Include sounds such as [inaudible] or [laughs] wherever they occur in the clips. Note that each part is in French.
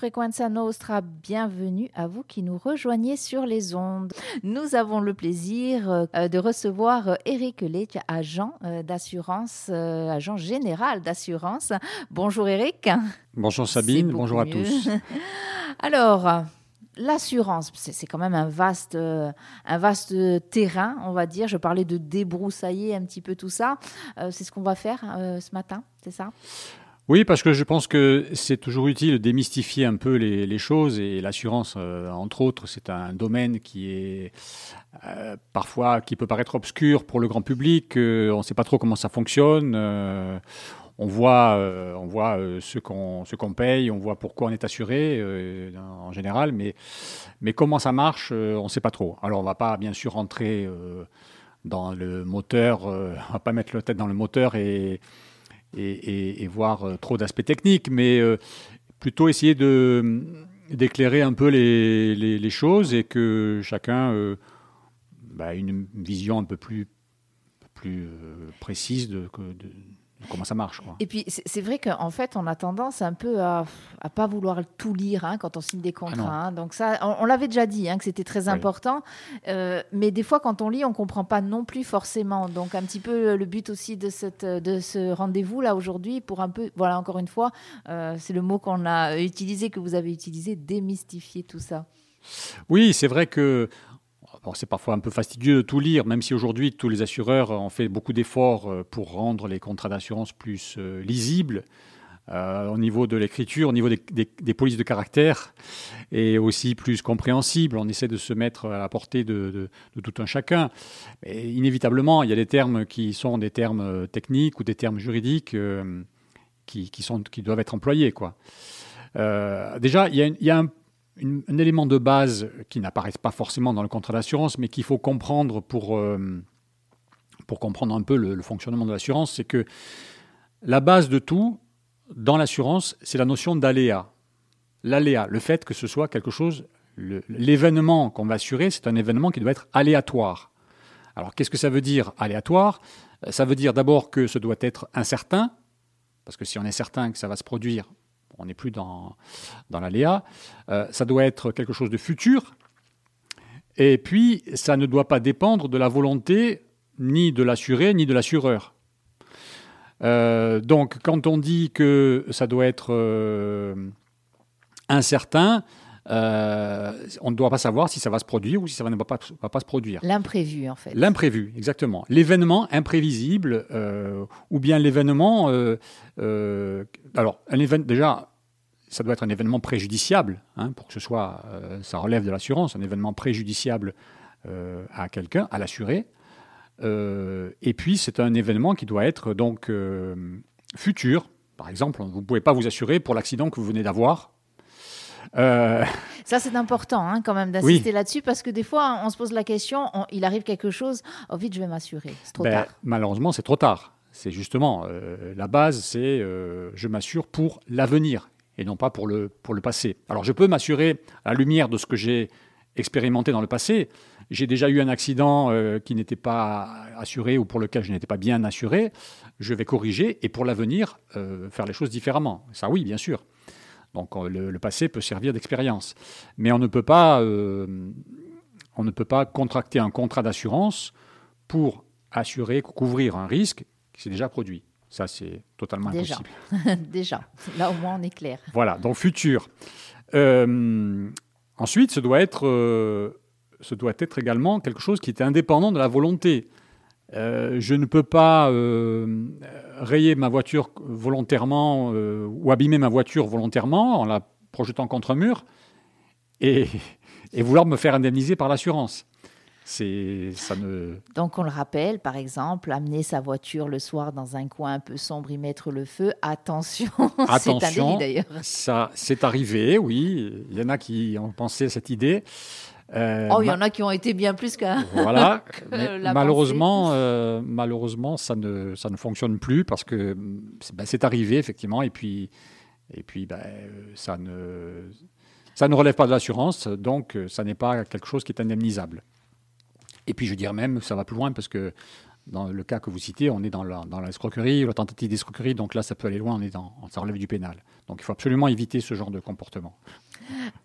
Frequenza Nostra, bienvenue à vous qui nous rejoignez sur les ondes. Nous avons le plaisir euh, de recevoir Eric Lech, agent euh, d'assurance, euh, agent général d'assurance. Bonjour Eric. Bonjour Sabine, bonjour à tous. [laughs] Alors, l'assurance, c'est quand même un vaste, un vaste terrain, on va dire. Je parlais de débroussailler un petit peu tout ça. c'est ce qu'on va faire ce matin, c'est ça? Oui, parce que je pense que c'est toujours utile de démystifier un peu les, choses et l'assurance, euh, entre autres, c'est un domaine qui est euh, parfois qui peut paraître obscur pour le grand public. on ne sait pas trop comment ça fonctionne. Euh, on voit, on voit ce qu'on ce qu'on paye, on voit pourquoi on est assuré en général, mais mais comment ça marche, on ne sait pas trop. Alors on va pas bien sûr rentrer dans le moteur, on va pas mettre la tête dans le moteur et et, voir euh, trop d'aspects techniques, mais euh, plutôt essayer de d'éclairer un peu les, les, choses et que chacun euh, bah, une vision un peu plus, plus précise de, de, comment ça marche. Quoi. Et puis, c'est vrai qu'en fait, on a tendance un peu à ne pas vouloir tout lire hein, quand on signe des contrats. Ah hein. Donc ça, on, l'avait déjà dit, hein, que c'était très important. Euh, mais des fois, quand on lit, on ne comprend pas non plus forcément. Donc un petit peu le but aussi de, cette, de ce rendez-vous là aujourd'hui, pour un peu, voilà, encore une fois, euh, c'est le mot qu'on a utilisé, que vous avez utilisé, démystifier tout ça. Oui, c'est vrai que c'est parfois un peu fastidieux de tout lire, même si aujourd'hui tous les assureurs ont fait beaucoup d'efforts euh, pour rendre les contrats d'assurance plus euh, lisibles. Euh, au niveau de l'écriture, au niveau des, polices de caractère, et aussi plus compréhensibles. On essaie de se mettre à la portée de, tout un chacun. Inévitablement, il y a des termes qui sont des termes techniques ou des termes juridiques qui, sont, qui doivent être employés. Quoi. déjà, il y, a, il y a un un élément de base qui n'apparaît pas forcément dans le contrat d'assurance, mais qu'il faut comprendre pour, euh, pour comprendre un peu le, fonctionnement de l'assurance, c'est que la base de tout dans l'assurance, c'est la notion d'aléa. L'aléa, le fait que ce soit quelque chose, l'événement qu'on va assurer, c'est un événement qui doit être aléatoire. Alors qu'est-ce que ça veut dire aléatoire? Ça veut dire d'abord que ce doit être incertain, parce que si on est certain que ça va se produire, on n'est plus dans, dans l'aléa. Euh, ça doit être quelque chose de futur. Et puis, ça ne doit pas dépendre de la volonté ni de l'assuré, ni de l'assureur. Euh, donc, quand on dit que ça doit être euh, incertain, euh, on ne doit pas savoir si ça va se produire ou si ça ne va pas, va pas se produire. L'imprévu, en fait. L'imprévu, exactement. L'événement imprévisible, euh, ou bien l'événement. Euh, alors, un événement, déjà, ça doit être un événement préjudiciable, hein, pour que ce soit, ça relève de l'assurance, un événement préjudiciable à quelqu'un, à l'assuré. et puis, c'est un événement qui doit être donc futur. Par exemple, vous ne pouvez pas vous assurer pour l'accident que vous venez d'avoir euh, Ça, c'est important hein, quand même d'insister là-dessus parce que des fois, on se pose la question, il arrive quelque chose, oh vite, je vais m'assurer. C'est trop ben, tard. Malheureusement, c'est trop tard. C'est justement euh, la base, c'est euh, je m'assure pour l'avenir et non pas pour le, pour le passé. Alors, je peux m'assurer à la lumière de ce que j'ai expérimenté dans le passé. J'ai déjà eu un accident qui n'était pas assuré ou pour lequel je n'étais pas bien assuré. Je vais corriger et pour l'avenir, faire les choses différemment. Ça, oui, bien sûr. Donc le, passé peut servir d'expérience. Mais on ne peut pas, euh, on ne peut pas contracter un contrat d'assurance pour assurer, couvrir un risque qui s'est déjà produit. Ça, c'est totalement déjà. impossible. [laughs] déjà, là au moins on est clair. Voilà, donc futur. Euh, ensuite, ce doit, être, euh, ce doit être également quelque chose qui est indépendant de la volonté. Euh, je ne peux pas rayer ma voiture volontairement ou abîmer ma voiture volontairement en la projetant contre un mur et, vouloir me faire indemniser par l'assurance. C'est, ça ne... Donc on le rappelle, par exemple, amener sa voiture le soir dans un coin un peu sombre, y mettre le feu, attention, [laughs] attention c'est d'ailleurs. Ça, c'est arrivé, oui. Il y en a qui ont pensé à cette idée. Euh, oh, il y en a qui ont été bien plus qu'un. [laughs] Voilà. malheureusement, euh, malheureusement, ça ne, ça ne fonctionne plus parce que ben, c'est arrivé effectivement et puis, et puis ben, ça, ne, ça ne relève pas de l'assurance, donc ça n'est pas quelque chose qui est indemnisable. Et puis je dirais même, ça va plus loin parce que dans le cas que vous citez, on est dans la, dans la tentative d'escroquerie, donc là, ça peut aller loin, on est dans, ça relève du pénal. Donc il faut absolument éviter ce genre de comportement.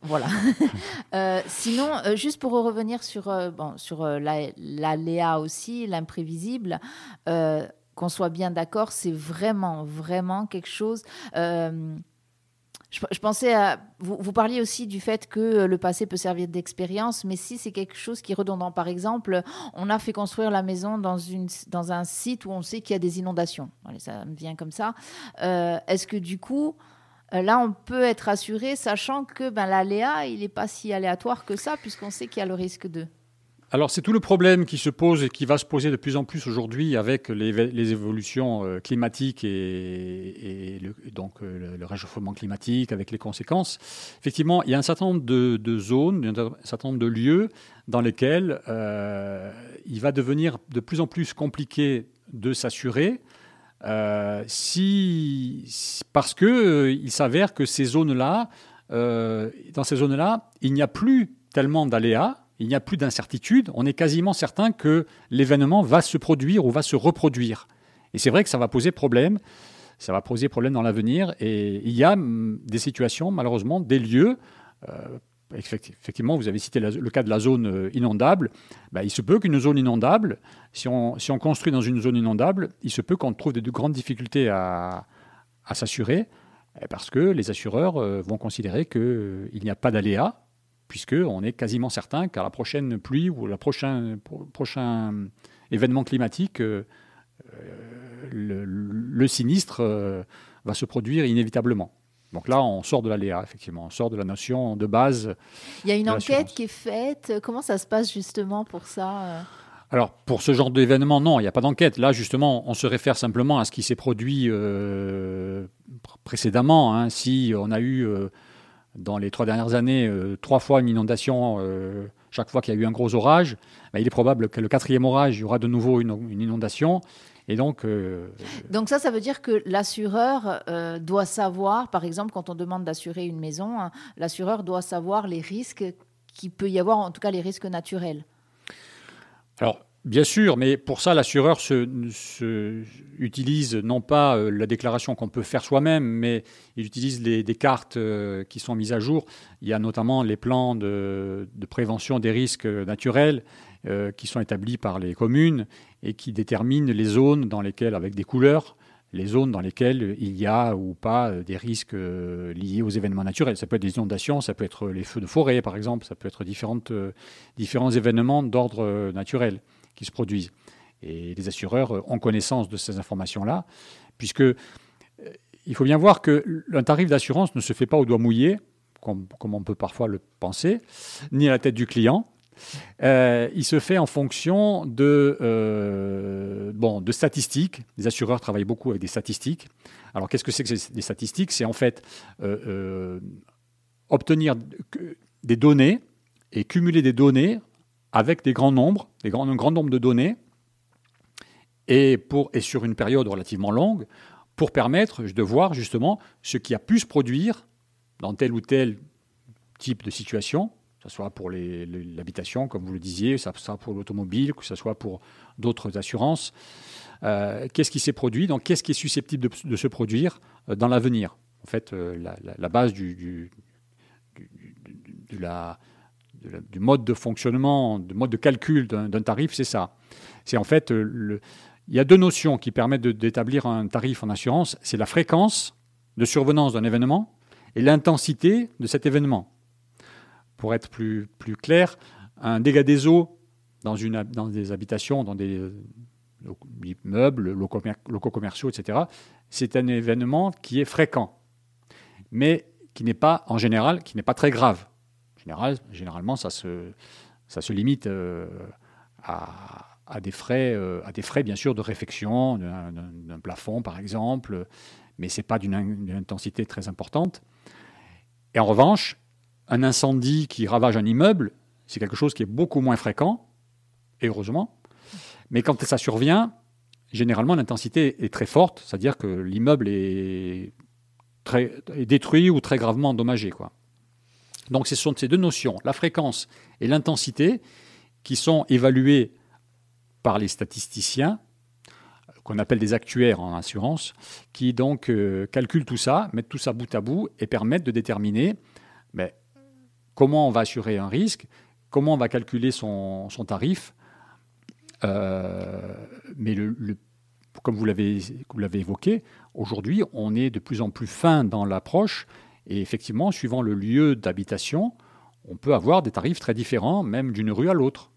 Voilà. [laughs] Euh, sinon, euh, juste pour revenir sur, euh, bon, sur l'aléa aussi, l'imprévisible, qu'on soit bien d'accord, c'est vraiment, vraiment quelque chose je, pensais à. Vous, vous, parliez aussi du fait que euh, le passé peut servir d'expérience, mais si c'est quelque chose qui est redondant, par exemple, on a fait construire la maison dans, une, dans un site où on sait qu'il y a des inondations. ça me vient comme ça. Euh, est-ce que du coup. Euh, là, on peut être assuré, sachant que ben, l'aléa, il n'est pas si aléatoire que ça, puisqu'on sait qu'il y a le risque de. Alors c'est tout le problème qui se pose et qui va se poser de plus en plus aujourd'hui avec les, évolutions euh, climatiques et, le, donc euh, le, réchauffement climatique avec les conséquences. Effectivement, il y a un certain nombre de, zones, un certain nombre de lieux dans lesquels euh, il va devenir de plus en plus compliqué de s'assurer. si, parce que il s'avère que ces zones-là, dans ces zones-là, il n'y a plus tellement d'aléas il n'y a plus d'incertitude, on est quasiment certain que l'événement va se produire ou va se reproduire. Et c'est vrai que ça va poser problème, ça va poser problème dans l'avenir, et il y a mm, des situations, malheureusement, des lieux, euh, effectivement, vous avez cité le cas de la zone euh, inondable, bah, il se peut qu'une zone inondable, si on, construit dans une zone inondable, il se peut qu'on trouve de, grandes difficultés à, s'assurer, parce que les assureurs euh, vont considérer qu'il n'y a pas d'aléa, puisqu'on est quasiment certain qu'à la prochaine pluie ou le prochain, prochain événement climatique, euh, le, sinistre euh, va se produire inévitablement. Donc là, on sort de l'aléa, effectivement, on sort de la notion de base. Il y a une enquête qui est faite. Comment ça se passe justement pour ça euh? Alors, pour ce genre d'événement, non, il n'y a pas d'enquête. Là, justement, on se réfère simplement à ce qui s'est produit précédemment. Hein. Si on a eu dans les trois dernières années euh, trois fois une inondation euh, chaque fois qu'il y a eu un gros orage, bah, il est probable que le quatrième orage, il y aura de nouveau une, inondation. Et donc, euh, donc ça, ça veut dire que l'assureur doit savoir, par exemple, quand on demande d'assurer une maison, hein, l'assureur doit savoir les risques qu'il peut y avoir, en tout cas les risques naturels. Alors, Bien sûr, mais pour ça, l'assureur se, utilise non pas euh, la déclaration qu'on peut faire soi-même, mais il utilise des cartes euh, qui sont mises à jour. Il y a notamment les plans de, prévention des risques naturels euh, qui sont établis par les communes et qui déterminent les zones dans lesquelles, avec des couleurs, les zones dans lesquelles il y a ou pas des risques liés aux événements naturels. Ça peut être des inondations, ça peut être les feux de forêt, par exemple, ça peut être différents événements d'ordre naturel qui se produisent. Et les assureurs ont connaissance de ces informations-là, puisque euh, il faut bien voir que un tarif d'assurance ne se fait pas au doigt mouillé, comme, on peut parfois le penser, ni à la tête du client. Euh, il se fait en fonction de, euh, de statistiques. Les assureurs travaillent beaucoup avec des statistiques. Alors, qu'est-ce que c'est que des statistiques? C'est en fait obtenir des données et cumuler des données avec des grands nombres, des grands, un grand nombre de données, et, pour, et sur une période relativement longue, pour permettre de voir justement ce qui a pu se produire dans tel ou tel type de situation, que ce soit pour l'habitation, comme vous le disiez, que ce soit pour l'automobile, que ce soit pour d'autres assurances. Euh, qu'est-ce qui s'est produit, donc qu'est-ce qui est susceptible de, se produire euh, dans l'avenir? En fait, euh, la, base du, de la du mode de fonctionnement, du mode de calcul d'un tarif, c'est ça. C'est en fait, euh, il y a deux notions qui permettent d'établir un tarif en assurance. C'est la fréquence de survenance d'un événement et l'intensité de cet événement. Pour être plus, clair, un dégât des eaux dans, des habitations, dans des euh, locaux, locaux commerciaux, etc., c'est un événement qui est fréquent, mais qui n'est pas, en général, qui n'est pas très grave généralement, ça se, ça se limite euh, à, des frais, euh, à des frais, bien sûr, de réfection d'un plafond, par exemple, mais ce n'est pas d'une intensité très importante. Et en revanche, un incendie qui ravage un immeuble, c'est quelque chose qui est beaucoup moins fréquent, et heureusement. Mais quand ça survient, généralement, l'intensité est très forte, c'est-à-dire que l'immeuble est, est détruit ou très gravement endommagé. Quoi. Donc ce sont ces deux notions, la fréquence et l'intensité, qui sont évaluées par les statisticiens qu'on appelle des actuaires en assurance, qui donc calculent tout ça, mettent tout ça bout à bout et permettent de déterminer ben, comment on va assurer un risque, comment on va calculer son, tarif. mais le, comme vous l'avez évoqué, aujourd'hui, on est de plus en plus fin dans l'approche et effectivement, suivant le lieu d'habitation, on peut avoir des tarifs très différents, même d'une rue à l'autre.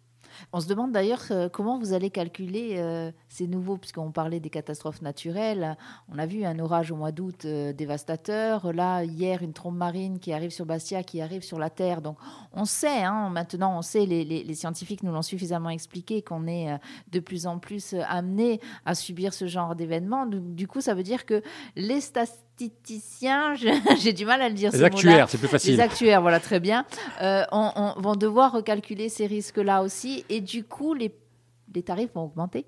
On se demande d'ailleurs euh, comment vous allez calculer euh, ces nouveaux, puisqu'on parlait des catastrophes naturelles. On a vu un orage au mois d'août euh, dévastateur. Là, hier, une trombe marine qui arrive sur Bastia, qui arrive sur la Terre. Donc, on sait, hein, maintenant, on sait, les, scientifiques nous l'ont suffisamment expliqué, qu'on est de plus en plus amené à subir ce genre d'événements. Du coup, ça veut dire que les statistiques statisticiens, [laughs] j'ai du mal à le dire. Les actuaires, c'est plus facile. Les actuaires, voilà, très bien, euh, on, vont devoir recalculer ces risques-là aussi, et du coup, les, les tarifs vont augmenter.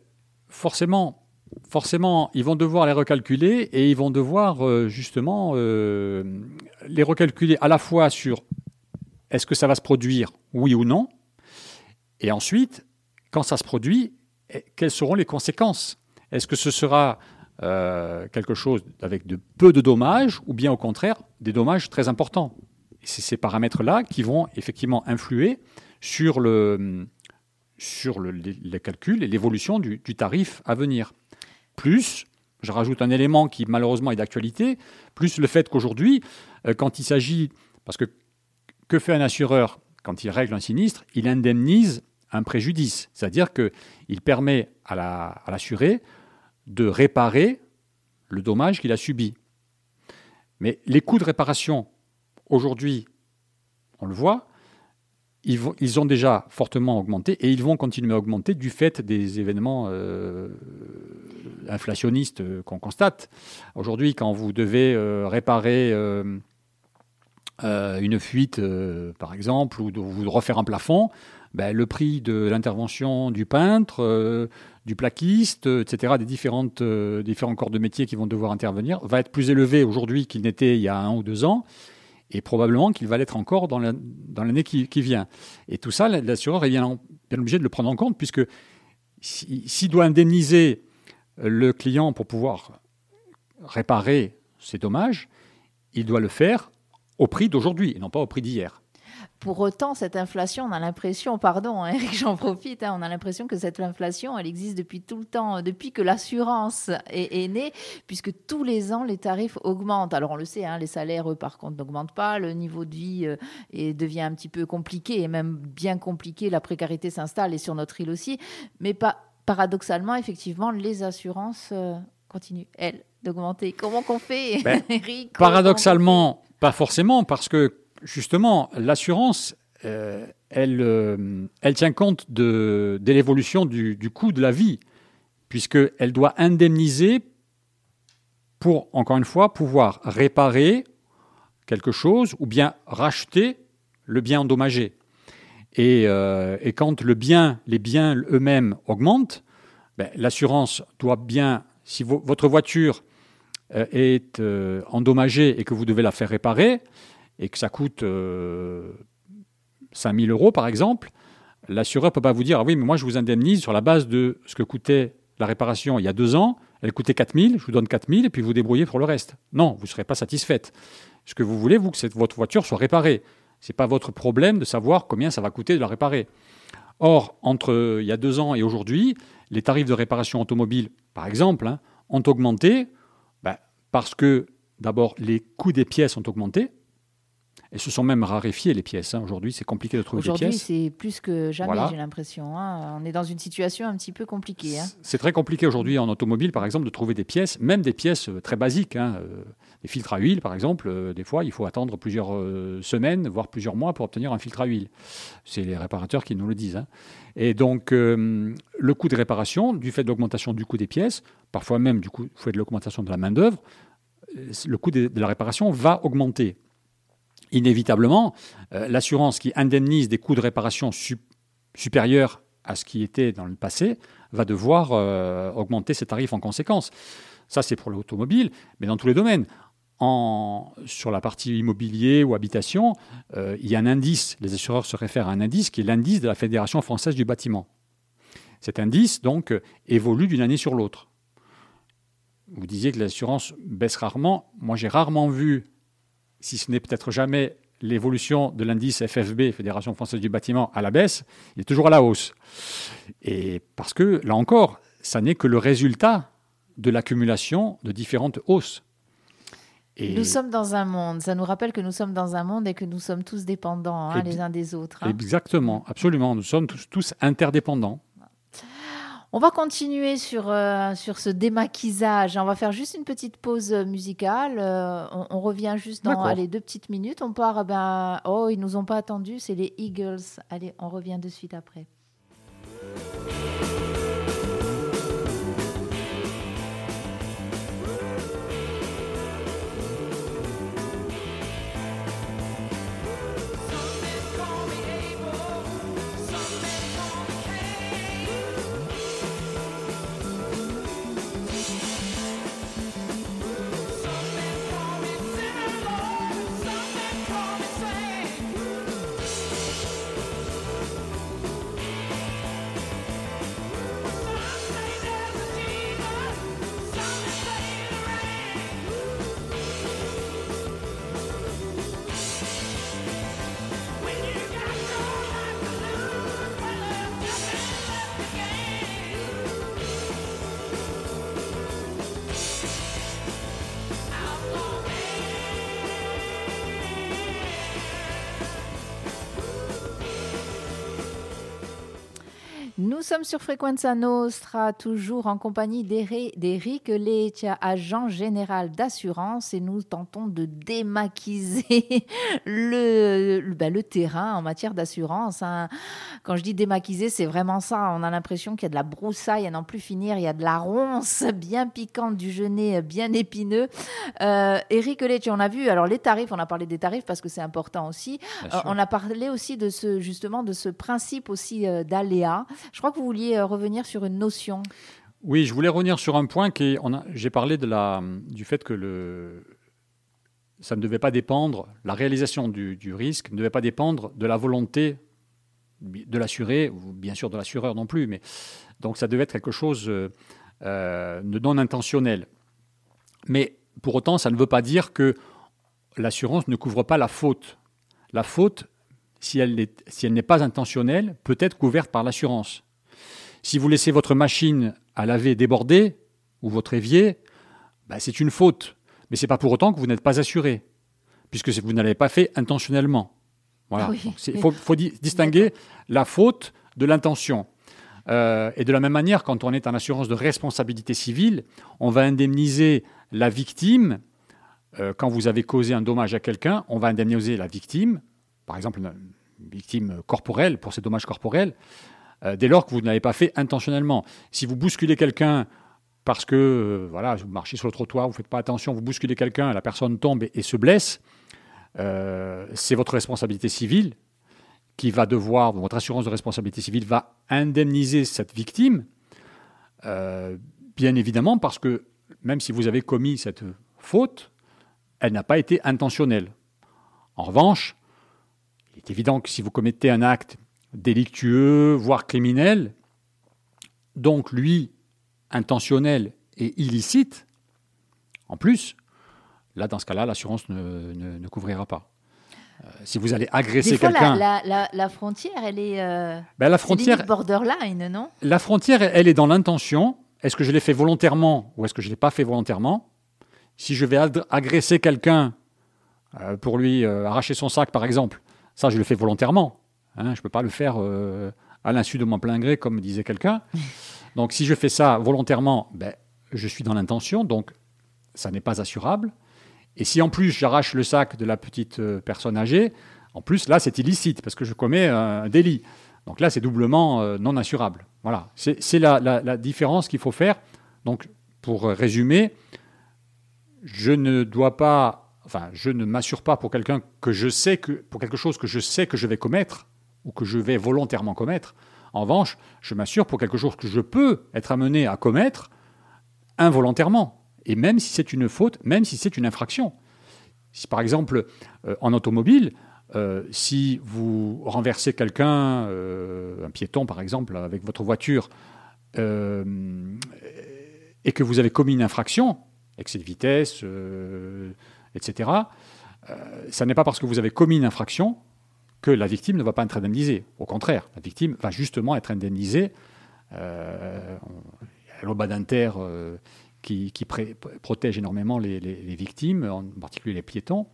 Forcément, forcément, ils vont devoir les recalculer et ils vont devoir euh, justement euh, les recalculer à la fois sur est-ce que ça va se produire, oui ou non, et ensuite, quand ça se produit, eh, quelles seront les conséquences? Est-ce que ce sera euh, quelque chose avec peu de dommages ou bien au contraire des dommages très importants. c'est ces paramètres-là qui vont effectivement influer sur le, sur le, les, calculs et l'évolution du, tarif à venir. Plus, je rajoute un élément qui malheureusement est d'actualité, plus le fait qu'aujourd'hui, euh, quand il s'agit, parce que que fait un assureur quand il règle un sinistre Il indemnise un préjudice, c'est-à-dire qu'il permet à l'assuré de réparer le dommage qu'il a subi. Mais les coûts de réparation, aujourd'hui, on le voit, ils, ont déjà fortement augmenté et ils vont continuer à augmenter du fait des événements euh, inflationnistes qu'on constate. Aujourd'hui, quand vous devez euh, réparer euh, une fuite, par exemple, ou vous refaire un plafond, ben, le prix de l'intervention du peintre, du plaquiste, euh, etc., des différentes, euh, différents corps de métier qui vont devoir intervenir, va être plus élevé aujourd'hui qu'il n'était il y a un ou deux ans, et probablement qu'il va l'être encore dans l'année qui, vient. Et tout ça, l'assureur est bien, obligé de le prendre en compte, puisque s'il doit indemniser le client pour pouvoir réparer ses dommages, il doit le faire au prix d'aujourd'hui, et non pas au prix d'hier. Pour autant, cette inflation, on a l'impression, pardon, hein, [laughs] Eric, j'en profite, hein, on a l'impression que cette inflation, elle existe depuis tout le temps, depuis que l'assurance est, née, puisque tous les ans, les tarifs augmentent. Alors, on le sait, hein, les salaires, eux, par contre, n'augmentent pas, le niveau de vie euh, devient un petit peu compliqué, et même bien compliqué, la précarité s'installe, et sur notre île aussi. Mais pas, paradoxalement, effectivement, les assurances euh, continuent, elles, d'augmenter. Comment qu'on fait, ben, [laughs] Eric? Paradoxalement, pas forcément, parce que justement, l'assurance, euh, euh, elle, tient compte de, l'évolution du, coût de la vie, puisqu'elle doit indemniser pour, encore une fois, pouvoir réparer quelque chose ou bien racheter le bien endommagé. Et, euh, quand le bien, les biens eux-mêmes augmentent, ben, l'assurance doit bien, si votre voiture est endommagée et que vous devez la faire réparer, et que ça coûte 5 euh, 5000 euros par exemple, l'assureur ne peut pas vous dire ah oui, mais moi je vous indemnise sur la base de ce que coûtait la réparation il y a deux ans, elle coûtait 4000, je vous donne 4000 et puis vous débrouillez pour le reste. Non, vous ne serez pas satisfaite. Ce que vous voulez, vous, que votre voiture soit réparée. Ce n'est pas votre problème de savoir combien ça va coûter de la réparer. Or, entre il y a deux ans et aujourd'hui, les tarifs de réparation automobile, par exemple, hein, ont augmenté ben, parce que d'abord les coûts des pièces ont augmenté, elles se sont même raréfiées, les pièces. Hein. Aujourd'hui, c'est compliqué de trouver des pièces. Aujourd'hui, c'est plus que jamais, j'ai l'impression. Hein. On est dans une situation un petit peu compliquée. Hein. C'est très compliqué aujourd'hui en automobile, par exemple, de trouver des pièces, même des pièces euh, très basiques. Euh, des filtres à huile, par exemple, euh, des fois, il faut attendre plusieurs semaines, voire plusieurs mois pour obtenir un filtre à huile. C'est les réparateurs qui nous le disent. Et donc, le coût de réparation, du fait de l'augmentation du coût des pièces, parfois même du, coup, du fait de l'augmentation de la main-d'œuvre, le coût de la réparation va augmenter inévitablement, euh, l'assurance qui indemnise des coûts de réparation supérieurs à ce qui était dans le passé va devoir euh, augmenter ses tarifs en conséquence. Ça, c'est pour l'automobile, mais dans tous les domaines. En, sur la partie immobilier ou habitation, euh, il y a un indice, les assureurs se réfèrent à un indice qui est l'indice de la Fédération française du bâtiment. Cet indice, donc, évolue d'une année sur l'autre. vous disiez que l'assurance baisse rarement. Moi, j'ai rarement vu, si ce n'est peut-être jamais l'évolution de l'indice FFB, Fédération française du bâtiment, à la baisse, il est toujours à la hausse. Et parce que, là encore, ça n'est que le résultat de l'accumulation de différentes hausses. Et nous sommes dans un monde, ça nous rappelle que nous sommes dans un monde et que nous sommes tous dépendants hein, les uns des autres. Hein. Exactement, absolument, nous sommes tous, tous interdépendants. On va continuer sur, euh, sur ce démaquisage. On va faire juste une petite pause musicale. Euh, on, revient juste dans allez, deux petites minutes. On part, ben, oh, ils nous ont pas attendus, c'est les Eagles. Allez, on revient de suite après. Sommes sur Frequenza Nostra, toujours en compagnie d'Eric Leccia, agent général d'assurance, et nous tentons de démaquiser [laughs] le, ben, le terrain en matière d'assurance. Hein. Quand je dis démaquiser, c'est vraiment ça. On a l'impression qu'il y a de la broussaille à n'en plus finir, il y a de la ronce bien piquante, du genêt bien épineux. Euh, Eric Leccia, on a vu, alors les tarifs, on a parlé des tarifs parce que c'est important aussi. Euh, on a parlé aussi de ce, justement, de ce principe aussi euh, d'aléa. Je crois que vous vouliez euh, revenir sur une notion? Oui, je voulais revenir sur un point j'ai parlé la, du fait que ça ne devait pas dépendre, la réalisation du, risque ne devait pas dépendre de la volonté de l'assuré, ou bien sûr de l'assureur non plus, mais donc ça devait être quelque chose euh, euh, de non intentionnel. Mais pour autant, ça ne veut pas dire que l'assurance ne couvre pas la faute. La faute, si elle n'est pas intentionnelle, peut être couverte par l'assurance. Si vous laissez votre machine à laver déborder, ou votre évier, bah, c'est une faute. Mais ce n'est pas pour autant que vous n'êtes pas assuré, puisque vous n'avez pas fait intentionnellement. Voilà. Ah il faut, distinguer la faute de l'intention. Euh, et de la même manière, quand on est en assurance de responsabilité civile, on va indemniser la victime. Euh, quand vous avez causé un dommage à quelqu'un, on va indemniser la victime, par exemple une victime corporelle pour ces dommages corporels, euh, dès lors que vous n'avez pas fait intentionnellement. Si vous bousculez quelqu'un parce que euh, voilà, vous marchez sur le trottoir, vous ne faites pas attention, vous bousculez quelqu'un, la personne tombe et, se blesse, euh, c'est votre responsabilité civile qui va devoir, votre assurance de responsabilité civile va indemniser cette victime, bien évidemment parce que même si vous avez commis cette faute, elle n'a pas été intentionnelle. En revanche, il est évident que si vous commettez un acte délictueux, voire criminel, donc lui, intentionnel et illicite, en plus, là, dans ce cas-là, l'assurance ne, couvrira pas. Euh, si vous allez agresser quelqu'un. La, la, frontière, elle est. Euh, ben, la frontière. borderline, non? La frontière, elle est dans l'intention. Est-ce que je l'ai fait volontairement ou est-ce que je ne l'ai pas fait volontairement? Si je vais agresser quelqu'un euh, pour lui arracher son sac, par exemple, ça, je le fais volontairement. Hein, je ne peux pas le faire euh, à l'insu de mon plein gré, comme disait quelqu'un. [laughs] Donc si je fais ça volontairement, ben, je suis dans l'intention, donc ça n'est pas assurable. Et si en plus j'arrache le sac de la petite euh, personne âgée, en plus là c'est illicite parce que je commets un délit. Donc là c'est doublement euh, non assurable. Voilà, c'est la, la, différence qu'il faut faire. Donc pour résumer, je ne dois pas, enfin je ne m'assure pas pour quelqu'un que je sais que pour quelque chose que je sais que je vais commettre ou que je vais volontairement commettre. En revanche, je m'assure pour quelque chose que je peux être amené à commettre involontairement. Et même si c'est une faute, même si c'est une infraction. Si par exemple, euh, en automobile, euh, si vous renversez quelqu'un, euh, un piéton par exemple, avec votre voiture, et que vous avez commis une infraction, excès de vitesse, etc., ça n'est pas parce que vous avez commis une infraction que la victime ne va pas être indemnisée. Au contraire, la victime va justement être indemnisée. Euh, il y a d'Inter euh, qui, protège énormément les, victimes, en particulier les piétons.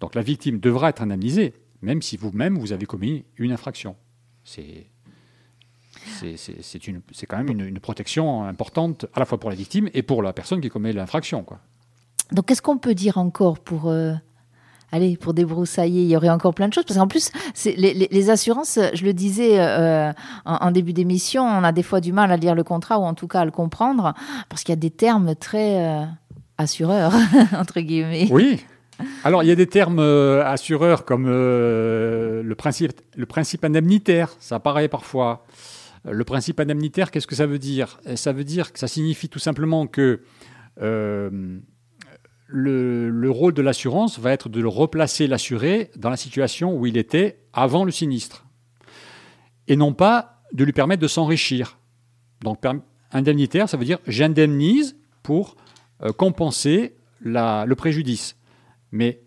Donc la victime devra être indemnisée, même si vous-même vous avez commis une infraction. C'est c'est quand même une, une, protection importante à la fois pour la victime et pour la personne qui commet l'infraction. Donc qu'est-ce qu'on peut dire encore pour euh, allez, pour débroussailler, il y aurait encore plein de choses. Parce qu'en plus, les, assurances, je le disais euh, en, début d'émission, on a des fois du mal à lire le contrat ou en tout cas à le comprendre parce qu'il y a des termes très euh, assureurs, [laughs] entre guillemets. Oui. Alors, il y a des termes euh, assureurs comme le, principe, le principe indemnitaire, ça apparaît parfois. Le principe indemnitaire, qu'est-ce que ça veut dire? Ça veut dire que ça signifie tout simplement que le, rôle de l'assurance va être de replacer l'assuré dans la situation où il était avant le sinistre. Et non pas de lui permettre de s'enrichir. Donc indemnitaire, ça veut dire j'indemnise pour euh, compenser le préjudice. Mais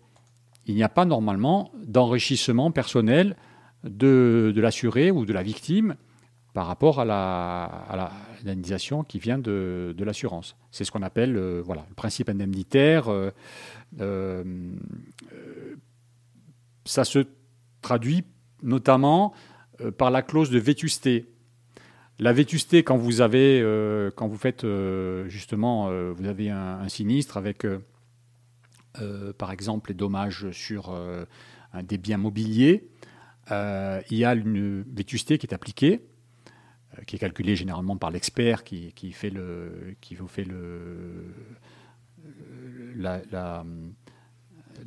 il n'y a pas normalement d'enrichissement personnel de l'assuré ou de la victime par rapport à la, l'indemnisation qui vient de, l'assurance. C'est ce qu'on appelle euh, le principe indemnitaire. Euh, euh, ça se traduit notamment par la clause de vétusté. La vétusté, quand vous avez, faites justement, vous avez un, sinistre avec, par exemple, les dommages sur des biens mobiliers, il y a une vétusté qui est appliquée qui est calculé généralement par l'expert qui, qui, fait le, qui vous fait le,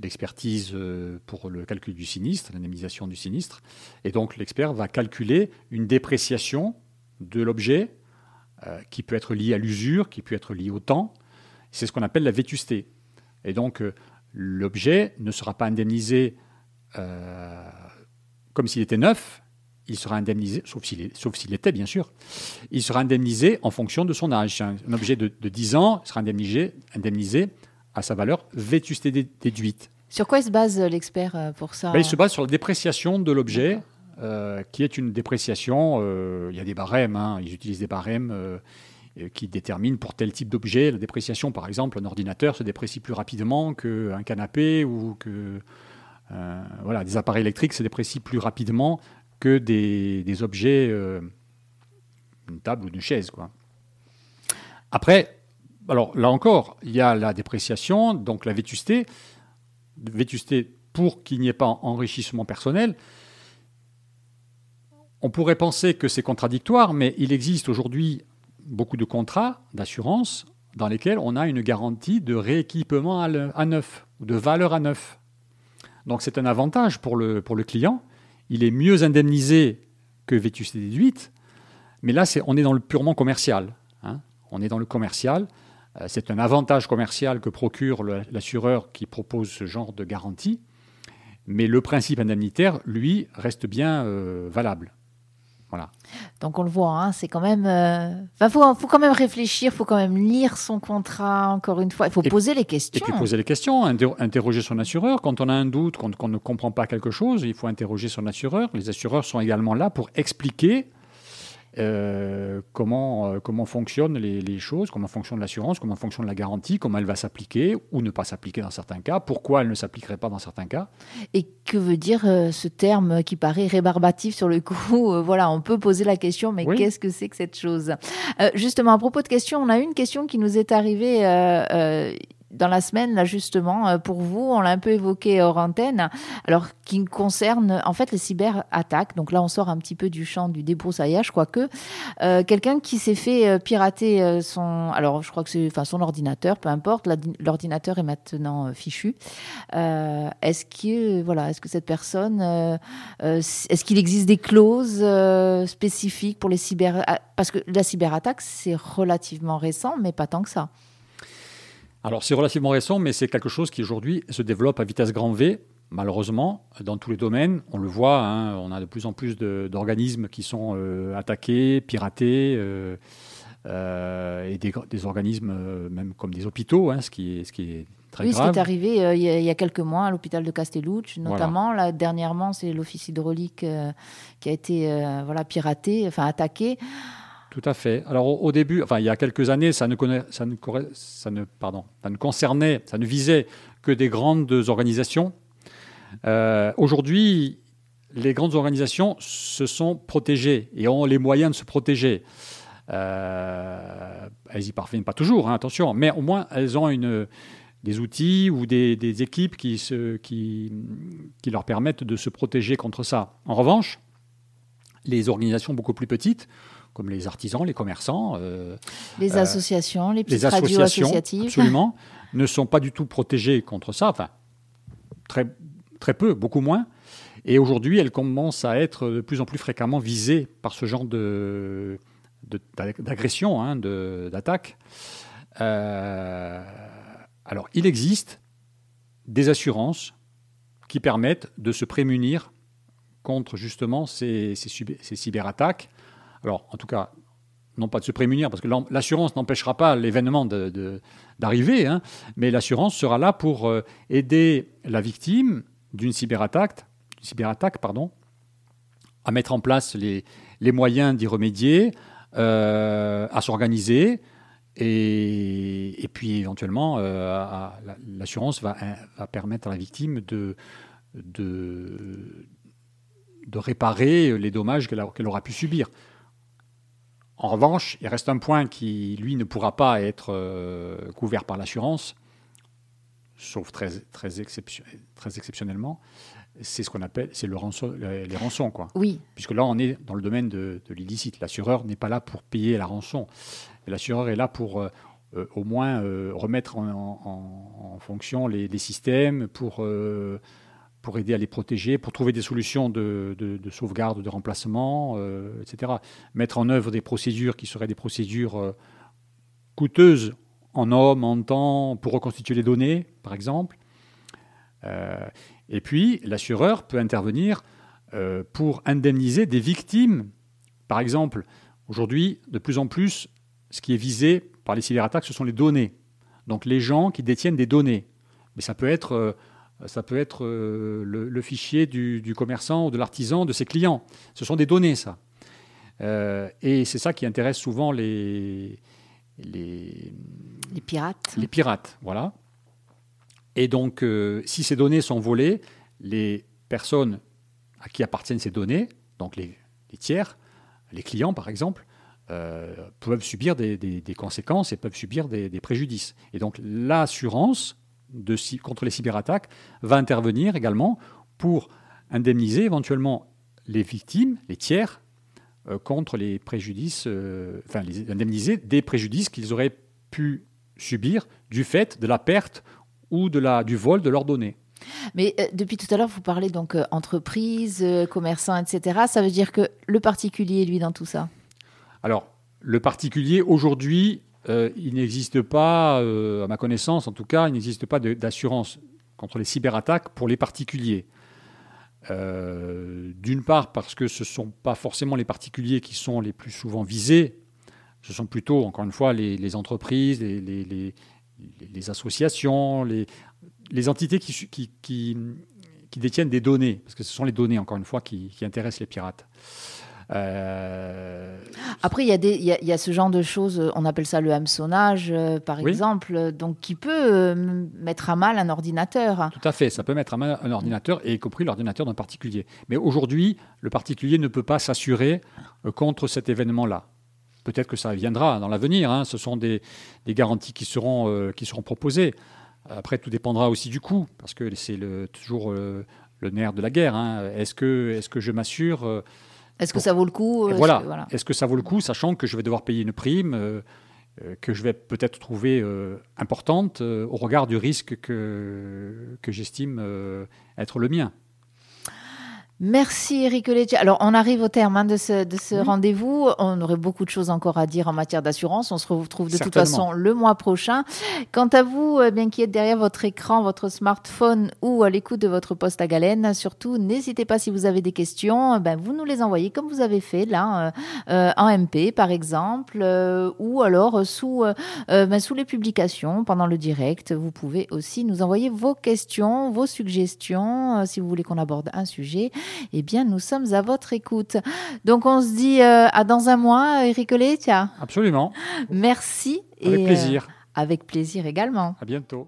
l'expertise euh, pour le calcul du sinistre, l'indemnisation du sinistre. Et donc l'expert va calculer une dépréciation de l'objet euh, qui peut être liée à l'usure, qui peut être liée au temps. C'est ce qu'on appelle la vétusté. Et donc l'objet ne sera pas indemnisé comme s'il était neuf, il sera indemnisé, sauf s'il, était bien sûr, il sera indemnisé en fonction de son âge. Un, objet de, 10 ans sera indemnisé, indemnisé à sa valeur vétusté déduite. Sur quoi se base euh, l'expert euh, pour ça ben, Il se base sur la dépréciation de l'objet, euh, qui est une dépréciation, il y a des barèmes, hein, ils utilisent des barèmes qui déterminent pour tel type d'objet. La dépréciation, par exemple, un ordinateur se déprécie plus rapidement qu'un canapé ou que... voilà, des appareils électriques se déprécient plus rapidement que des, objets, euh, une table ou une chaise. Quoi. Après, alors là encore, il y a la dépréciation, donc la vétusté. Vétusté pour qu'il n'y ait pas enrichissement personnel. On pourrait penser que c'est contradictoire, mais il existe aujourd'hui beaucoup de contrats d'assurance dans lesquels on a une garantie de rééquipement à, neuf, de valeur à neuf. Donc c'est un avantage pour le client il est mieux indemnisé que vétusté déduite, mais là, on est dans le purement commercial. Hein. On est dans le commercial. Euh, c'est un avantage commercial que procure l'assureur qui propose ce genre de garantie, mais le principe indemnitaire, lui, reste bien euh, valable. Donc on le voit, hein, c'est quand même. Il euh, faut, faut, quand même réfléchir, il faut quand même lire son contrat. Encore une fois, il faut poser les questions. Et puis poser les questions, interroger son assureur. Quand on a un doute, quand on ne comprend pas quelque chose, il faut interroger son assureur. Les assureurs sont également là pour expliquer euh, comment, euh, comment fonctionnent les, choses, comment fonctionne l'assurance, comment fonctionne la garantie, comment elle va s'appliquer ou ne pas s'appliquer dans certains cas, pourquoi elle ne s'appliquerait pas dans certains cas. Et que veut dire euh, ce terme qui paraît rébarbatif sur le coup [laughs] Voilà, on peut poser la question, mais qu'est-ce que c'est que cette chose? Justement, à propos de questions, on a une question qui nous est arrivée dans la semaine, là justement, euh, pour vous, on l'a un peu évoqué hors antenne, alors qui concerne en fait les cyberattaques. Donc là, on sort un petit peu du champ du débroussaillage, quoique. Euh, Quelqu'un qui s'est fait euh, pirater euh, son, alors je crois que enfin, son ordinateur, peu importe, l'ordinateur est maintenant fichu. est-ce que, voilà, est-ce que cette personne, est-ce qu'il existe des clauses spécifiques pour les cyber... Parce que la cyberattaque, c'est relativement récent, mais pas tant que ça. Alors c'est relativement récent, mais c'est quelque chose qui aujourd'hui se développe à vitesse grand V, malheureusement, dans tous les domaines. On le voit, hein, on a de plus en plus d'organismes qui sont euh, attaqués, piratés. Euh, et des, organismes même comme des hôpitaux, hein, ce, qui est, ce qui est très oui, grave. ce qui est arrivé il, y a, quelques mois à l'hôpital de Castellucci, notamment. Là, dernièrement, c'est l'office hydraulique qui a été voilà, piraté, enfin attaqué. Tout à fait. Alors au, début, enfin il y a quelques années, ça ne, concernait, ça ne visait que des grandes organisations. Euh, aujourd'hui, les grandes organisations se sont protégées et ont les moyens de se protéger. Euh, elles y parviennent pas toujours, hein, attention, mais au moins elles ont des outils ou des, équipes qui leur permettent de se protéger contre ça. En revanche, les organisations beaucoup plus petites, comme les artisans, les commerçants. Euh, les associations, les petites les radios associatives. Absolument, [laughs] ne sont pas du tout protégées contre ça, enfin, très, très peu, beaucoup moins. Et aujourd'hui, elles commencent à être de plus en plus fréquemment visées par ce genre de, d'agression, hein, d'attaque. Euh, alors, il existe des assurances qui permettent de se prémunir contre justement ces, ces, ces cyberattaques. Alors, en tout cas, non pas de se prémunir, parce que l'assurance n'empêchera pas l'événement d'arriver, hein, mais l'assurance sera là pour euh, aider la victime d'une cyberattaque, à mettre en place les, moyens d'y remédier, euh, à s'organiser, et, puis éventuellement, euh, l'assurance va, permettre à la victime de, réparer les dommages qu'elle aura pu subir. En revanche, il reste un point qui, lui, ne pourra pas être euh, couvert par l'assurance, sauf très, très, très exceptionnellement. C'est ce qu'on appelle, c'est le rançon, les rançons, quoi. Oui. Puisque là, on est dans le domaine de, l'illicite. L'assureur n'est pas là pour payer la rançon. L'assureur est là pour euh, euh, au moins remettre en, fonction les, les, systèmes, pour pour aider à les protéger, pour trouver des solutions de, sauvegarde, de remplacement, euh, etc. Mettre en œuvre des procédures qui seraient des procédures euh, coûteuses en hommes, en temps, pour reconstituer les données, par exemple. Euh, et puis, l'assureur peut intervenir pour indemniser des victimes. Par exemple, aujourd'hui, de plus en plus, ce qui est visé par les cyberattaques, ce sont les données. Donc les gens qui détiennent des données. Mais ça peut être ça peut être euh, le, fichier du, commerçant ou de l'artisan, de ses clients. Ce sont des données, ça. Euh, et c'est ça qui intéresse souvent les, les, pirates. Les pirates, voilà. Et donc, euh, si ces données sont volées, les personnes à qui appartiennent ces données, donc les, tiers, les clients par exemple, peuvent subir des, conséquences et peuvent subir des, des préjudices. Et donc l'assurance de, contre les cyberattaques va intervenir également pour indemniser éventuellement les victimes, les tiers, euh, contre les préjudices, euh, enfin, les indemniser des préjudices qu'ils auraient pu subir du fait de la perte ou de la, du vol de leurs données. Mais euh, depuis tout à l'heure, vous parlez donc entreprise, commerçant, etc. Ça veut dire que le particulier, lui, dans tout ça? Alors, le particulier, aujourd'hui, euh, il n'existe pas, euh, à ma connaissance en tout cas, il n'existe pas d'assurance contre les cyberattaques pour les particuliers. Euh, d'une part parce que ce ne sont pas forcément les particuliers qui sont les plus souvent visés, ce sont plutôt, encore une fois, les, entreprises, les, associations, les, entités qui, détiennent des données, parce que ce sont les données, encore une fois, qui intéressent les pirates. Euh, Après, il y, a y, a ce genre de choses, on appelle ça le hameçonnage, euh, par exemple, donc qui peut euh, mettre à mal un ordinateur. Tout à fait, ça peut mettre à mal un ordinateur, et y compris l'ordinateur d'un particulier. Mais aujourd'hui, le particulier ne peut pas s'assurer contre cet événement-là. Peut-être que ça viendra dans l'avenir, hein. ce sont des, des, garanties qui seront, qui seront proposées. Après, tout dépendra aussi du coût, parce que c'est toujours le nerf de la guerre. Hein. Est-ce que, est -ce que je m'assure est-ce que ça vaut le coup euh, Voilà. Est-ce que ça vaut le coup, sachant que je vais devoir payer une prime euh, euh, que je vais peut-être trouver importante au regard du risque que, que j'estime être le mien? Merci Eric Lecce. Alors on arrive au terme hein, de ce, de ce rendez-vous. On aurait beaucoup de choses encore à dire en matière d'assurance. On se retrouve de toute façon le mois prochain. Quant à vous, eh bien qui êtes derrière votre écran, votre smartphone ou à l'écoute de votre poste à galène, surtout n'hésitez pas si vous avez des questions, ben, vous nous les envoyez comme vous avez fait là euh, euh en MP par exemple, euh, ou alors sous, euh, ben, sous les publications pendant le direct. Vous pouvez aussi nous envoyer vos questions, vos suggestions si vous voulez qu'on aborde un sujet eh bien, nous sommes à votre écoute. Donc, on se dit euh, à dans un mois, Eric Oletia. Absolument. Merci. Avec plaisir. Euh, avec plaisir également. À bientôt.